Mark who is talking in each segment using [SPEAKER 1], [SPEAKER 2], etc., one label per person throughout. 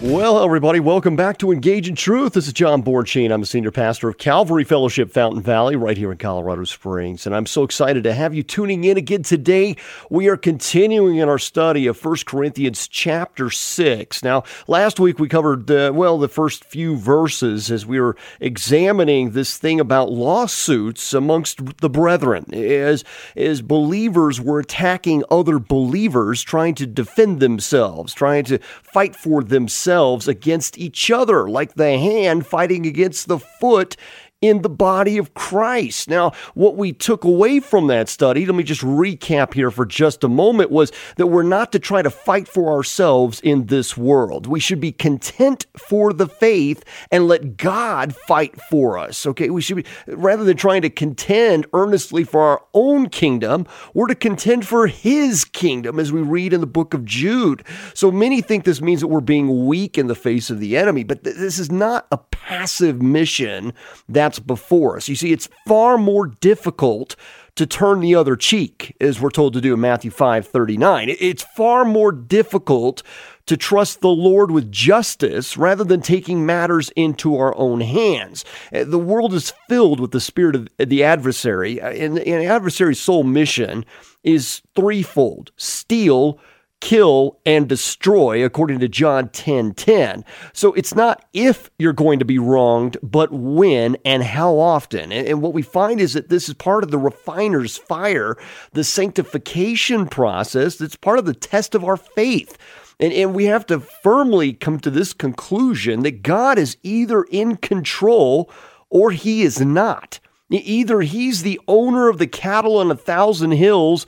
[SPEAKER 1] Well, everybody, welcome back to Engage in Truth. This is John Bornschein. I'm a senior pastor of Calvary Fellowship Fountain Valley right here in Colorado Springs. And I'm so excited to have you tuning in again today. We are continuing in our study of 1 Corinthians chapter 6. Now, last week we covered, uh, well, the first few verses as we were examining this thing about lawsuits amongst the brethren. As, as believers were attacking other believers, trying to defend themselves, trying to fight for themselves themselves against each other, like the hand fighting against the foot in the body of Christ. Now, what we took away from that study, let me just recap here for just a moment, was that we're not to try to fight for ourselves in this world. We should be content for the faith and let God fight for us. Okay, we should be, rather than trying to contend earnestly for our own kingdom, we're to contend for His kingdom, as we read in the book of Jude. So many think this means that we're being weak in the face of the enemy, but th- this is not a passive mission that that's before us. You see, it's far more difficult to turn the other cheek, as we're told to do in Matthew 5 39. It's far more difficult to trust the Lord with justice rather than taking matters into our own hands. Uh, the world is filled with the spirit of the adversary, uh, and the adversary's sole mission is threefold steal, kill and destroy according to John 10:10. 10, 10. So it's not if you're going to be wronged, but when and how often. And, what we find is that this is part of the refiner's fire, the sanctification process that's part of the test of our faith. And, and we have to firmly come to this conclusion that God is either in control or he is not. Either he's the owner of the cattle on a thousand hills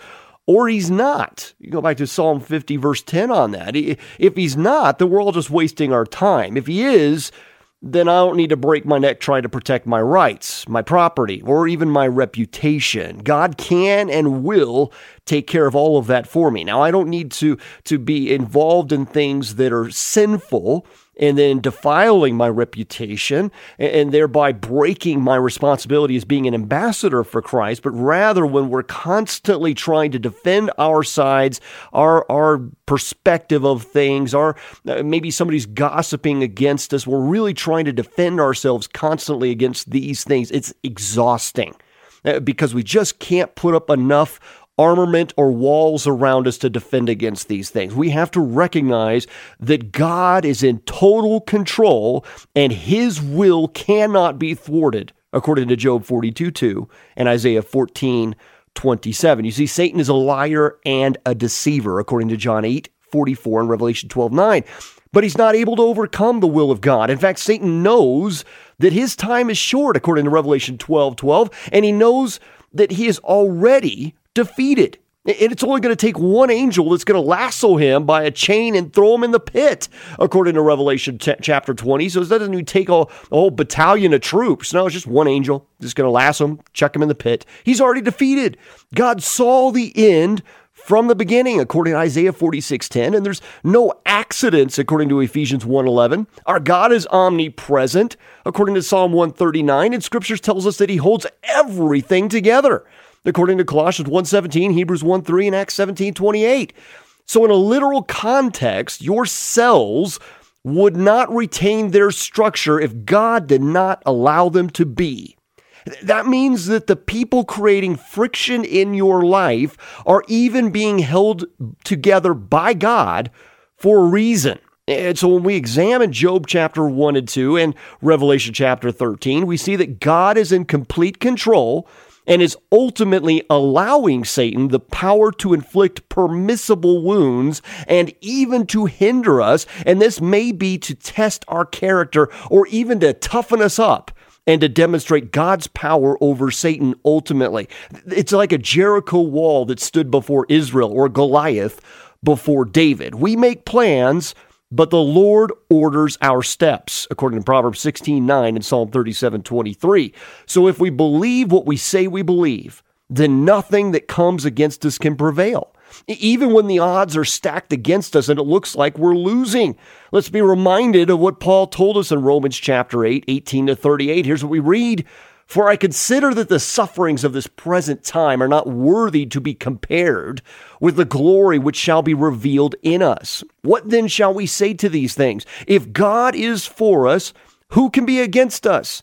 [SPEAKER 1] or he's not. You go back to Psalm 50, verse 10 on that. If he's not, then we're all just wasting our time. If he is, then I don't need to break my neck trying to protect my rights, my property, or even my reputation. God can and will take care of all of that for me. Now, I don't need to, to be involved in things that are sinful and then defiling my reputation and, thereby breaking my responsibility as being an ambassador for Christ, but rather when we're constantly trying to defend our sides, our, our perspective of things, our uh, maybe somebody's gossiping against us, we're really trying to defend ourselves constantly against these things. It's exhausting uh, because we just can't put up enough armament or walls around us to defend against these things. We have to recognize that God is in total control and his will cannot be thwarted, according to Job 42 2 and Isaiah 14 27. You see, Satan is a liar and a deceiver, according to John 8 44 and Revelation 12 9. But he's not able to overcome the will of God. In fact, Satan knows that his time is short, according to Revelation 12 12, and he knows that he is already defeated. And it's only going to take one angel that's going to lasso him by a chain and throw him in the pit, according to Revelation t- chapter 20. So it doesn't even take a, a, whole battalion of troops. No, it's just one angel that's going to lasso him, chuck him in the pit. He's already defeated. God saw the end from the beginning, according to Isaiah 46:10, and there's no accidents, according to Ephesians 1:11. Our God is omnipresent, according to Psalm 139, and Scriptures tells us that He holds everything together according to Colossians 1:17, Hebrews 1:3, and Acts 17:28. So in a literal context, your cells would not retain their structure if God did not allow them to be. That means that the people creating friction in your life are even being held together by God for a reason. And so when we examine Job chapter 1 and 2 and Revelation chapter 13, we see that God is in complete control and is ultimately allowing Satan the power to inflict permissible wounds and even to hinder us. And this may be to test our character or even to toughen us up and to demonstrate God's power over Satan ultimately. It's like a Jericho wall that stood before Israel or Goliath before David. We make plans but the Lord orders our steps, according to Proverbs 16 9 and Psalm 37 23. So if we believe what we say we believe, then nothing that comes against us can prevail. Even when the odds are stacked against us and it looks like we're losing. Let's be reminded of what Paul told us in Romans chapter 8, 18 to 38. Here's what we read For I consider that the sufferings of this present time are not worthy to be compared with the glory which shall be revealed in us. What then shall we say to these things? If God is for us, who can be against us?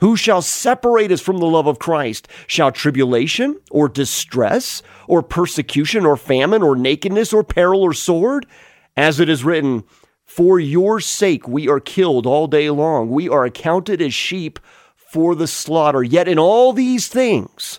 [SPEAKER 1] Who shall separate us from the love of Christ? Shall tribulation or distress or persecution or famine or nakedness or peril or sword? As it is written, For your sake we are killed all day long. We are accounted as sheep for the slaughter. Yet in all these things,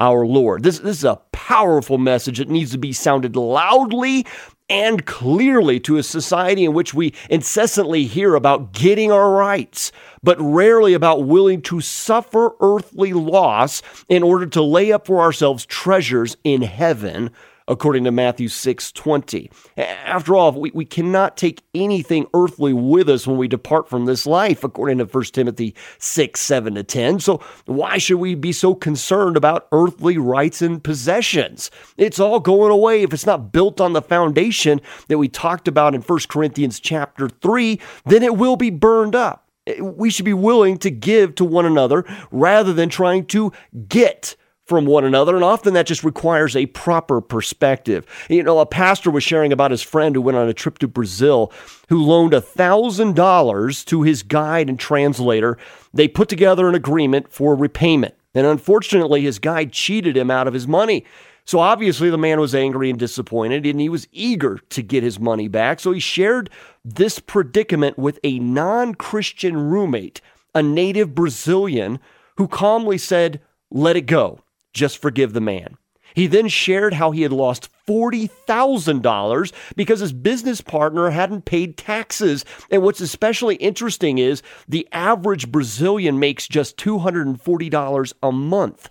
[SPEAKER 1] our Lord. This, this is a powerful message that needs to be sounded loudly and clearly to a society in which we incessantly hear about getting our rights, but rarely about willing to suffer earthly loss in order to lay up for ourselves treasures in heaven according to Matthew 6 20. After all, we, we cannot take anything earthly with us when we depart from this life, according to 1 Timothy 6 7 to 10. So, why should we be so concerned about earthly rights and possessions? It's all going away if it's not built on the foundation that we talked about in 1 Corinthians chapter 3, then it will be burned up. We should be willing to give to one another rather than trying to get from one another. And often that just requires a proper perspective. You know, a pastor was sharing about his friend who went on a trip to Brazil who loaned $1,000 to his guide and translator. They put together an agreement for repayment. And unfortunately, his guide cheated him out of his money. So obviously, the man was angry and disappointed, and he was eager to get his money back. So he shared this predicament with a non Christian roommate, a native Brazilian, who calmly said, Let it go. Just forgive the man. He then shared how he had lost $40,000 because his business partner hadn't paid taxes. And what's especially interesting is the average Brazilian makes just $240 a month.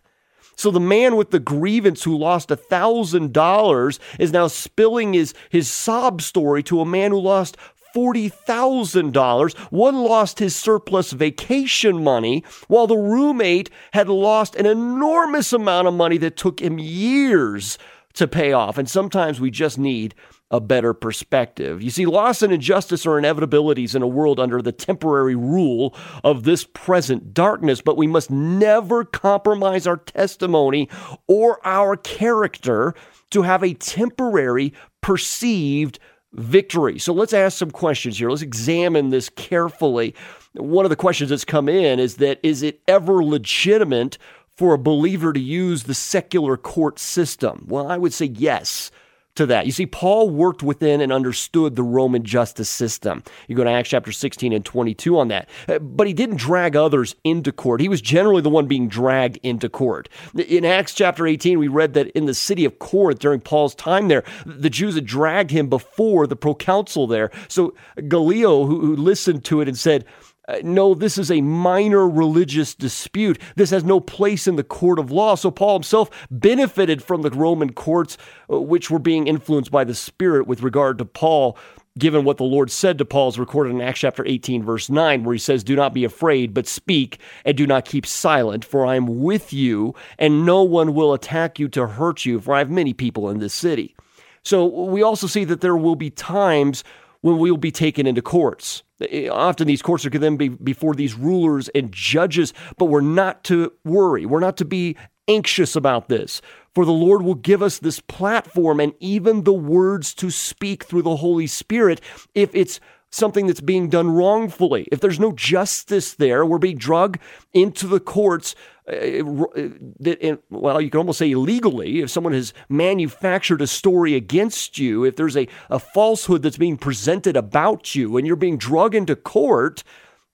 [SPEAKER 1] So the man with the grievance who lost $1,000 is now spilling his, his sob story to a man who lost $40,000. One lost his surplus vacation money, while the roommate had lost an enormous amount of money that took him years to pay off. And sometimes we just need a better perspective. You see, loss and injustice are inevitabilities in a world under the temporary rule of this present darkness, but we must never compromise our testimony or our character to have a temporary perceived victory. So let's ask some questions here. Let's examine this carefully. One of the questions that's come in is that is it ever legitimate for a believer to use the secular court system? Well, I would say yes to that. You see, Paul worked within and understood the Roman justice system. You go to Acts chapter 16 and 22 on that. Uh, but he didn't drag others into court. He was generally the one being dragged into court. In Acts chapter 18, we read that in the city of Corinth during Paul's time there, the Jews had dragged him before the proconsul there. So Gallio, who, who listened to it and said, uh, no, this is a minor religious dispute. This has no place in the court of law. So Paul himself benefited from the Roman courts, uh, which were being influenced by the Spirit with regard to Paul, given what the Lord said to Paul is recorded in Acts chapter 18, verse 9, where he says, Do not be afraid, but speak and do not keep silent, for I am with you, and no one will attack you to hurt you, for I have many people in this city. So we also see that there will be times when we will be taken into courts. Eh, eh, often these courts are going then be before these rulers and judges, but we're not to worry. We're not to be anxious about this. For the Lord will give us this platform and even the words to speak through the Holy Spirit if it's something that's being done wrongfully. If there's no justice there, we're being drugged into the courts. Uh, uh, well, you can almost say illegally. If someone has manufactured a story against you, if there's a, a falsehood that's being presented about you and you're being drugged into court,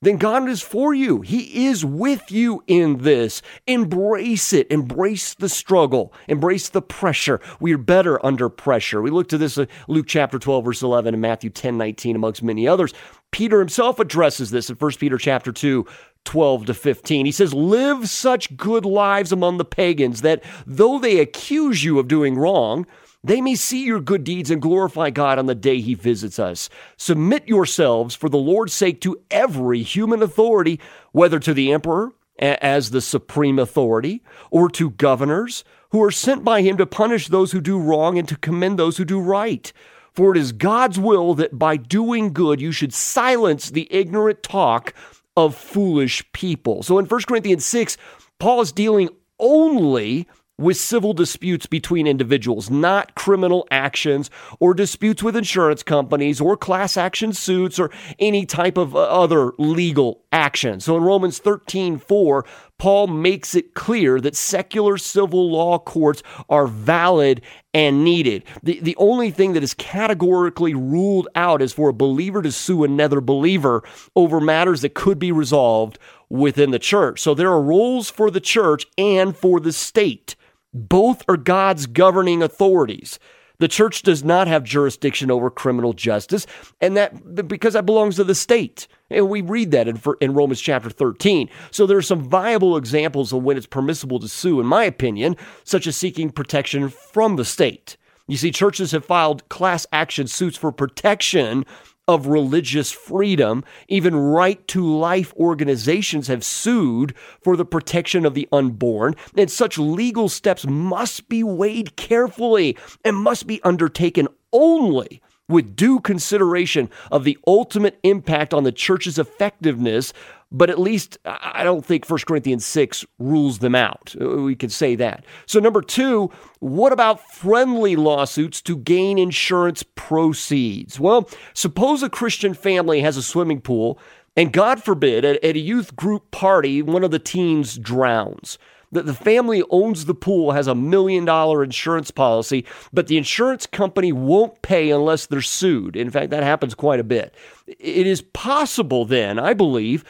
[SPEAKER 1] then God is for you. He is with you in this. Embrace it. Embrace the struggle. Embrace the pressure. We are better under pressure. We look to this in Luke chapter 12, verse 11, and Matthew 10, 19, amongst many others. Peter himself addresses this in 1 Peter chapter 2, 12 to 15. He says, Live such good lives among the pagans that though they accuse you of doing wrong, they may see your good deeds and glorify God on the day he visits us. Submit yourselves for the Lord's sake to every human authority, whether to the emperor as the supreme authority or to governors who are sent by him to punish those who do wrong and to commend those who do right. For it is God's will that by doing good you should silence the ignorant talk of foolish people. So in 1 Corinthians 6, Paul is dealing only with civil disputes between individuals, not criminal actions or disputes with insurance companies or class action suits or any type of uh, other legal action. So in Romans 13 4, Paul makes it clear that secular civil law courts are valid and needed. The, the only thing that is categorically ruled out is for a believer to sue another believer over matters that could be resolved within the church. So there are rules for the church and for the state. Both are God's governing authorities. The church does not have jurisdiction over criminal justice, and that because that belongs to the state. And we read that in, in Romans chapter 13. So there are some viable examples of when it's permissible to sue, in my opinion, such as seeking protection from the state. You see, churches have filed class action suits for protection of religious freedom. Even right to life organizations have sued for the protection of the unborn. And such legal steps must be weighed carefully and must be undertaken only with due consideration of the ultimate impact on the church's effectiveness but at least I don't think 1 Corinthians 6 rules them out. Uh, we can say that. So, number two, what about friendly lawsuits to gain insurance proceeds? Well, suppose a Christian family has a swimming pool, and God forbid, at, a youth group party, one of the teens drowns. The, the family owns the pool, has a million dollar insurance policy, but the insurance company won't pay unless they're sued. In fact, that happens quite a bit. It is possible then, I believe,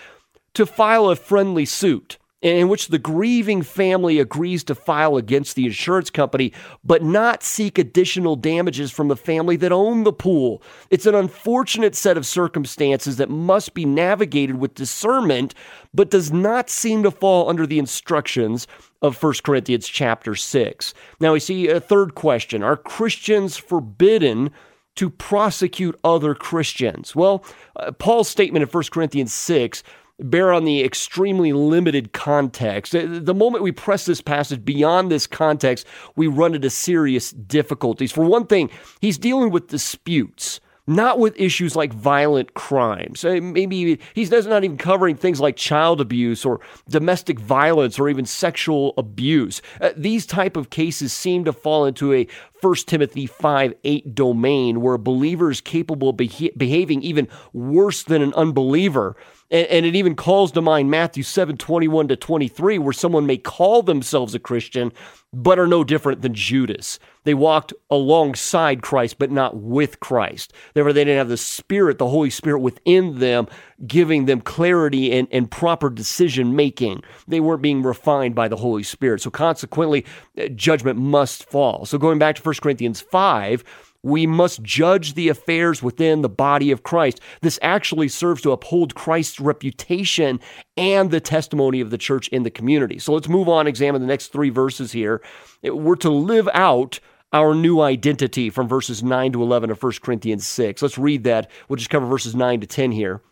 [SPEAKER 1] to file a friendly suit in which the grieving family agrees to file against the insurance company, but not seek additional damages from the family that owned the pool. It's an unfortunate set of circumstances that must be navigated with discernment, but does not seem to fall under the instructions of 1 Corinthians chapter 6. Now we see a third question Are Christians forbidden? To prosecute other Christians. Well, uh, Paul's statement in 1 Corinthians 6 bear on the extremely limited context. The moment we press this passage beyond this context, we run into serious difficulties. For one thing, he's dealing with disputes not with issues like violent crimes. Uh, maybe he's not even covering things like child abuse or domestic violence or even sexual abuse. Uh, these type of cases seem to fall into a 1 Timothy 5 8 domain where a believer is capable of beha- behaving even worse than an unbeliever. And, and, it even calls to mind Matthew 7 21 to 23, where someone may call themselves a Christian, but are no different than Judas. They walked alongside Christ, but not with Christ. Therefore, they didn't have the Spirit, the Holy Spirit within them, giving them clarity and, and proper decision making. They weren't being refined by the Holy Spirit. So, consequently, eh, judgment must fall. So, going back to 1 Corinthians 5, we must judge the affairs within the body of Christ. This actually serves to uphold Christ's reputation and the testimony of the church in the community. So let's move on, examine the next three verses here. We're to live out our new identity from verses 9 to 11 of 1 Corinthians 6. Let's read that. We'll just cover verses 9 to 10 here.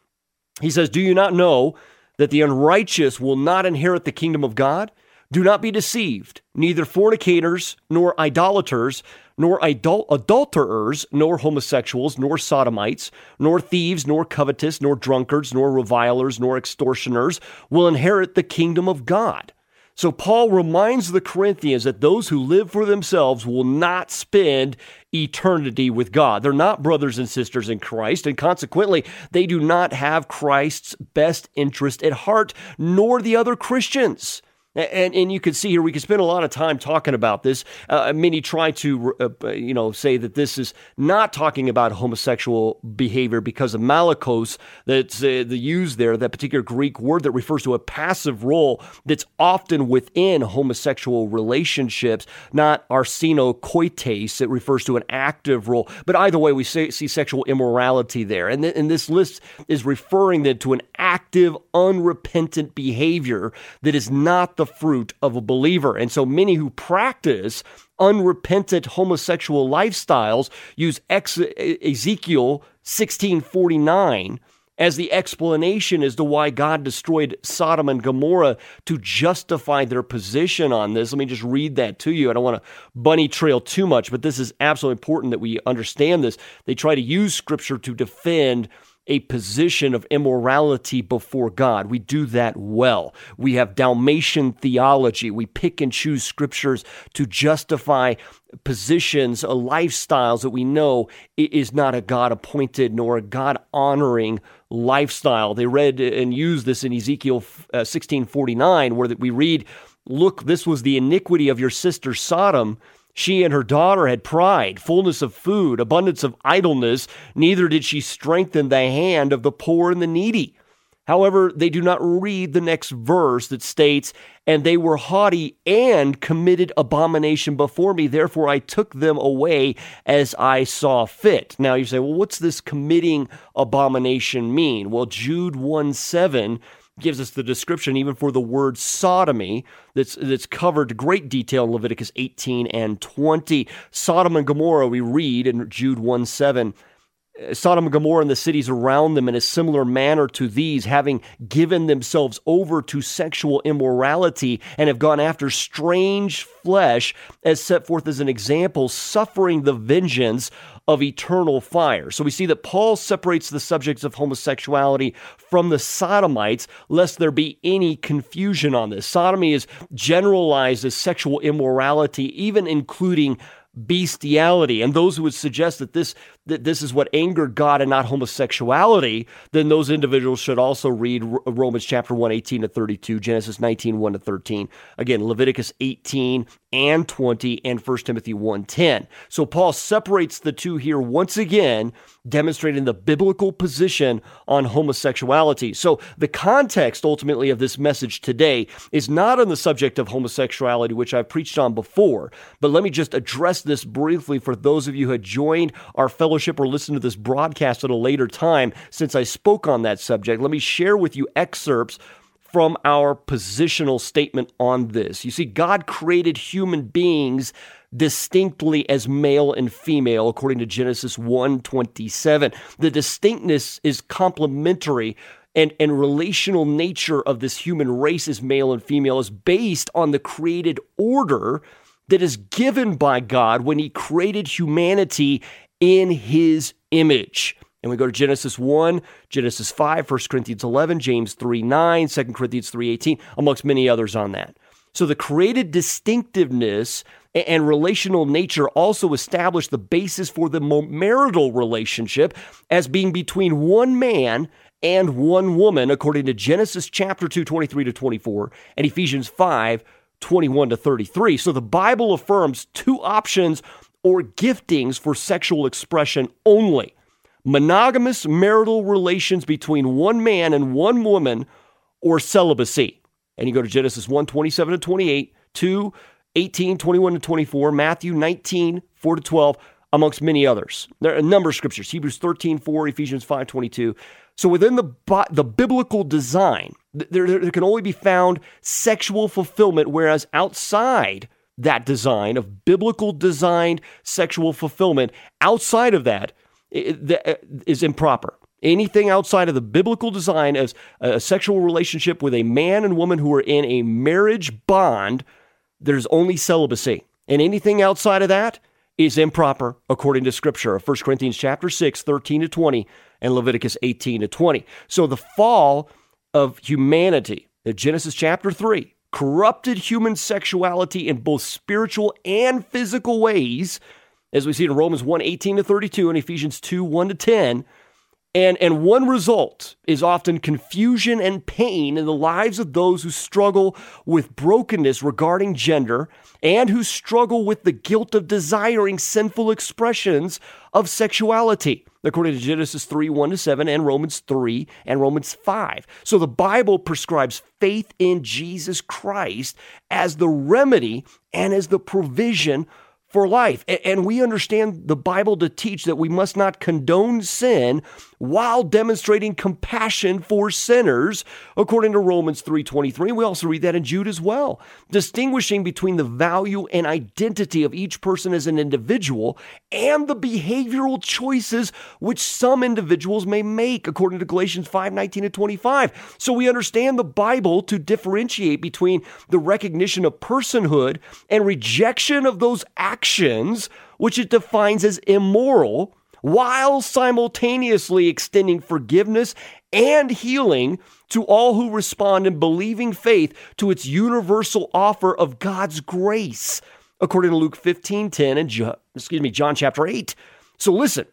[SPEAKER 1] He says, Do you not know that the unrighteous will not inherit the kingdom of God? Do not be deceived. Neither fornicators, nor idolaters, nor adul- adulterers, nor homosexuals, nor sodomites, nor thieves, nor covetous, nor drunkards, nor revilers, nor extortioners will inherit the kingdom of God. So Paul reminds the Corinthians that those who live for themselves will not spend eternity with God. They're not brothers and sisters in Christ, and consequently, they do not have Christ's best interest at heart, nor the other Christians. And, and you can see here, we could spend a lot of time talking about this. Uh, many try to, uh, you know, say that this is not talking about homosexual behavior because of malakos that's uh, the use there, that particular Greek word that refers to a passive role that's often within homosexual relationships, not arsenokoites. It refers to an active role. But either way, we say, see sexual immorality there. And, th- and this list is referring then to an active, unrepentant behavior that is not the fruit of a believer. And so many who practice unrepentant homosexual lifestyles use Ex- Ezekiel 1649 as the explanation as to why God destroyed Sodom and Gomorrah to justify their position on this. Let me just read that to you. I don't want to bunny trail too much, but this is absolutely important that we understand this. They try to use scripture to defend a position of immorality before God. We do that well. We have Dalmatian theology. We pick and choose scriptures to justify positions, uh, lifestyles that we know is not a God appointed nor a God honoring lifestyle. They read and used this in Ezekiel 1649, uh, where that we read, Look, this was the iniquity of your sister Sodom she and her daughter had pride, fullness of food, abundance of idleness, neither did she strengthen the hand of the poor and the needy. However, they do not read the next verse that states, And they were haughty and committed abomination before me. Therefore, I took them away as I saw fit. Now you say, Well, what's this committing abomination mean? Well, Jude 1 7 gives us the description even for the word sodomy that's that's covered great detail in Leviticus 18 and 20. Sodom and Gomorrah we read in Jude 1 7. Uh, Sodom and Gomorrah and the cities around them in a similar manner to these, having given themselves over to sexual immorality and have gone after strange flesh, as set forth as an example, suffering the vengeance of eternal fire. So we see that Paul separates the subjects of homosexuality from the sodomites, lest there be any confusion on this. Sodomy is generalized as sexual immorality, even including bestiality. And those who would suggest that this that this is what angered God and not homosexuality, then those individuals should also read Romans chapter 1, 18 to 32, Genesis 19, 1 to 13. Again, Leviticus 18 and 20, and 1 Timothy 1, 10. So Paul separates the two here once again, demonstrating the biblical position on homosexuality. So the context ultimately of this message today is not on the subject of homosexuality, which I've preached on before, but let me just address this briefly for those of you who had joined our fellow fellowship or listen to this broadcast at a later time, since I spoke on that subject, let me share with you excerpts from our positional statement on this. You see, God created human beings distinctly as male and female according to Genesis 1:27. The distinctness is complementary and, and relational nature of this human race as male and female is based on the created order that is given by God when he created humanity in his image. And we go to Genesis 1, Genesis 5, 1 Corinthians 11, James 3 9, 2 Corinthians 3 18, amongst many others on that. So the created distinctiveness and relational nature also establish the basis for the marital relationship as being between one man and one woman, according to Genesis chapter 2, 23 to 24, and Ephesians 5, 21 to 33. So the Bible affirms two options or giftings for sexual expression only. Monogamous marital relations between one man and one woman or celibacy. And you go to Genesis 1 27 to 28, 2 18, 21 to 24, Matthew 19, 4 to 12, amongst many others. There are a number of scriptures Hebrews 13, 4, Ephesians 5, 22. So within the, the biblical design, there, there can only be found sexual fulfillment, whereas outside that design of biblical designed sexual fulfillment outside of that uh, is improper. Anything outside of the biblical design as a sexual relationship with a man and woman who are in a marriage bond, there's only celibacy. And anything outside of that is improper according to scripture. 1 Corinthians chapter 6, 13 to 20, and Leviticus 18 to 20. So the fall of humanity, the Genesis chapter 3, corrupted human sexuality in both spiritual and physical ways, as we see in Romans 1 18 to 32 and Ephesians 2 1 to 10, And, and one result is often confusion and pain in the lives of those who struggle with brokenness regarding gender and who struggle with the guilt of desiring sinful expressions of sexuality, according to Genesis 3 1 to 7 and Romans 3 and Romans 5. So the Bible prescribes faith in Jesus Christ as the remedy and as the provision for life. And we understand the Bible to teach that we must not condone sin while demonstrating compassion for sinners, according to Romans 3:23. We also read that in Jude as well, distinguishing between the value and identity of each person as an individual and the behavioral choices which some individuals may make, according to Galatians 5:19 and 25. So we understand the Bible to differentiate between the recognition of personhood and rejection of those acts actions which it defines as immoral, while simultaneously extending forgiveness and healing to all who respond in believing faith to its universal offer of God's grace, according to Luke 15 10 and excuse me, John chapter 8. So listen,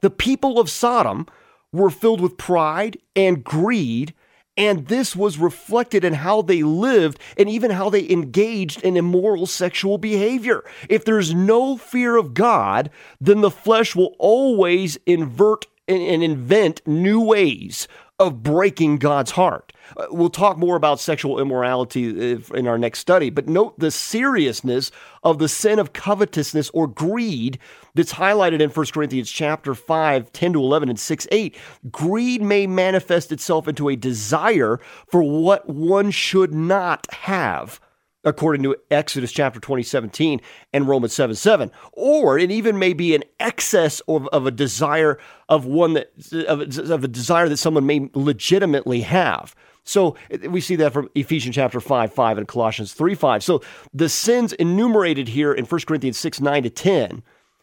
[SPEAKER 1] the people of Sodom were filled with pride and greed and this was reflected in how they lived and even how they engaged in immoral sexual behavior. If there's no fear of God, then the flesh will always invert and invent new ways of breaking God's heart. Uh, we'll talk more about sexual immorality in our next study, but note the seriousness of the sin of covetousness or greed that's highlighted in 1 Corinthians chapter 5, 10 to 11 and 6, 8. Greed may manifest itself into a desire for what one should not have according to Exodus chapter 20, 17 and Romans 7, 7. Or it even may be an excess of, of a desire of one that, of, of a desire that someone may legitimately have. So we see that from Ephesians chapter 5, 5 and Colossians 3, 5. So the sins enumerated here in 1 Corinthians 6, 9 to 10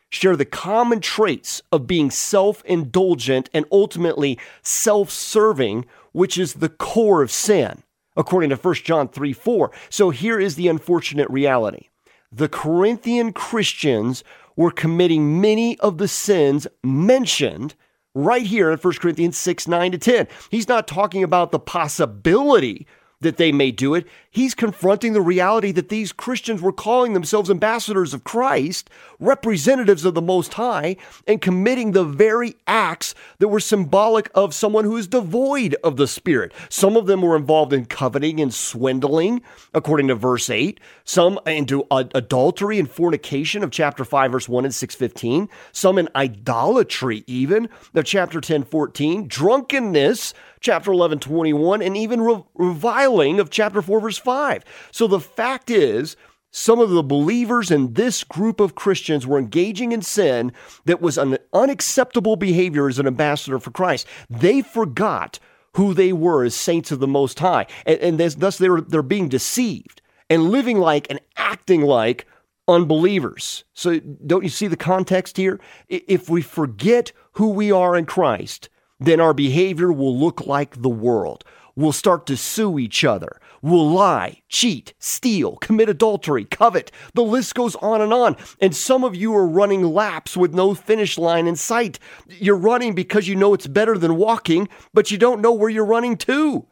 [SPEAKER 1] share the common traits of being self indulgent and ultimately self serving, which is the core of sin, according to 1 John 3 4. So here is the unfortunate reality the Corinthian Christians were committing many of the sins mentioned right here in 1 Corinthians 6 9 to 10. He's not talking about the possibility that they may do it. He's confronting the reality that these Christians were calling themselves ambassadors of Christ, representatives of the Most High, and committing the very acts that were symbolic of someone who is devoid of the Spirit. Some of them were involved in coveting and swindling, according to verse 8. Some into adultery and fornication of chapter 5, verse 1 and 615. Some in idolatry, even, of chapter 10, 14. Drunkenness, chapter 11, 21, and even reviling of chapter 4, verse 5. So the fact is, some of the believers in this group of Christians were engaging in sin that was an unacceptable behavior as an ambassador for Christ. They forgot who they were as saints of the Most High, and, and thus they were, they're being deceived and living like and acting like unbelievers. So, don't you see the context here? If we forget who we are in Christ, then our behavior will look like the world. We'll start to sue each other. We'll lie, cheat, steal, commit adultery, covet. The list goes on and on. And some of you are running laps with no finish line in sight. You're running because you know it's better than walking, but you don't know where you're running to.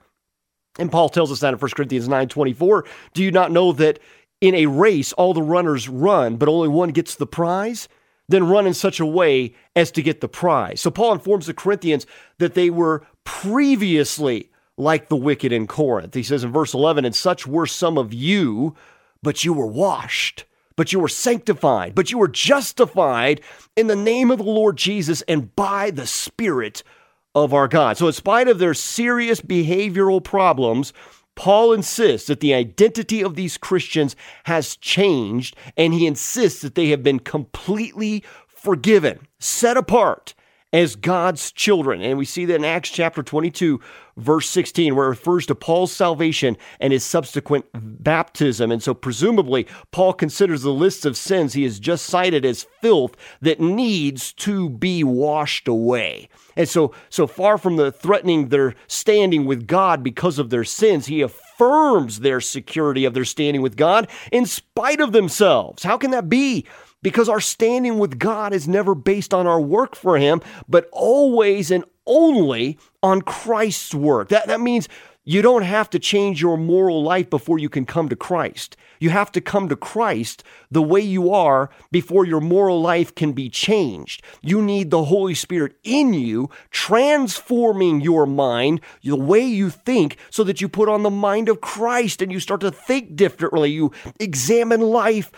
[SPEAKER 1] And Paul tells us that in 1 Corinthians 9 24. Do you not know that in a race all the runners run, but only one gets the prize? then run in such a way as to get the prize. So Paul informs the Corinthians that they were previously like the wicked in Corinth. He says in verse 11, And such were some of you, but you were washed, but you were sanctified, but you were justified in the name of the Lord Jesus and by the Spirit of our God. So, in spite of their serious behavioral problems, Paul insists that the identity of these Christians has changed, and he insists that they have been completely forgiven, set apart as God's children. And we see that in Acts chapter 22, verse 16, where it refers to Paul's salvation and his subsequent baptism. And so, presumably, Paul considers the list of sins he has just cited as filth that needs to be washed away. And so, so far from the threatening their standing with God because of their sins, he affirms their security of their standing with God in spite of themselves. How can that be? Because our standing with God is never based on our work for Him, but always and only on Christ's work. That, that means you don't have to change your moral life before you can come to Christ. You have to come to Christ the way you are before your moral life can be changed. You need the Holy Spirit in you, transforming your mind, the way you think, so that you put on the mind of Christ and you start to think differently. You examine life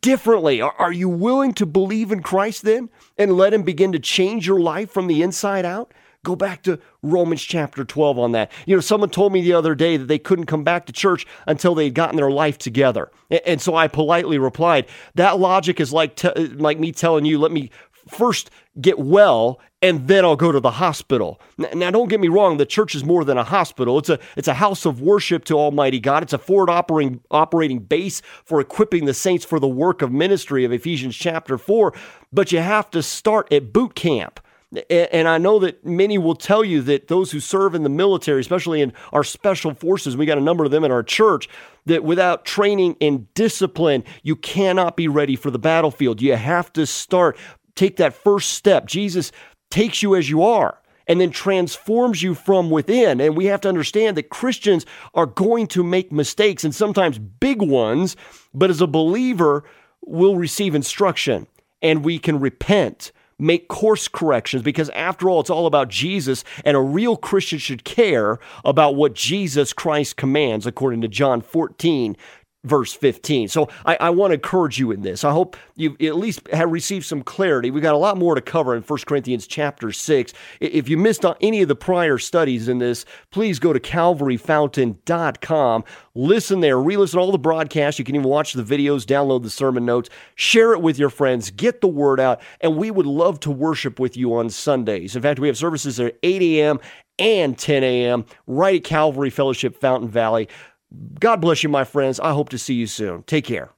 [SPEAKER 1] differently. Are, are you willing to believe in Christ then and let Him begin to change your life from the inside out? Go back to Romans chapter 12 on that. You know, someone told me the other day that they couldn't come back to church until they had gotten their life together. And so I politely replied, that logic is like, like me telling you, let me first get well and then I'll go to the hospital. Now don't get me wrong, the church is more than a hospital. It's a it's a house of worship to Almighty God. It's a forward operating operating base for equipping the saints for the work of ministry of Ephesians chapter 4, but you have to start at boot camp. And I know that many will tell you that those who serve in the military, especially in our special forces, we got a number of them in our church, that without training and discipline, you cannot be ready for the battlefield. You have to start, take that first step. Jesus takes you as you are and then transforms you from within. And we have to understand that Christians are going to make mistakes and sometimes big ones, but as a believer, we'll receive instruction and we can repent make course corrections because after all, it's all about Jesus, and a real Christian should care about what Jesus Christ commands, according to John 14, verse 15. So I, I, want to encourage you in this. I hope you at least have received some clarity. We've got a lot more to cover in 1 Corinthians chapter 6. If you missed any of the prior studies in this, please go to calvaryfountain.com. Listen there, re-listen all the broadcasts. You can even watch the videos, download the sermon notes, share it with your friends, get the word out, and we would love to worship with you on Sundays. In fact, we have services at 8 a.m. and 10 a.m. right at Calvary Fellowship Fountain Valley. God bless you, my friends. I hope to see you soon. Take care.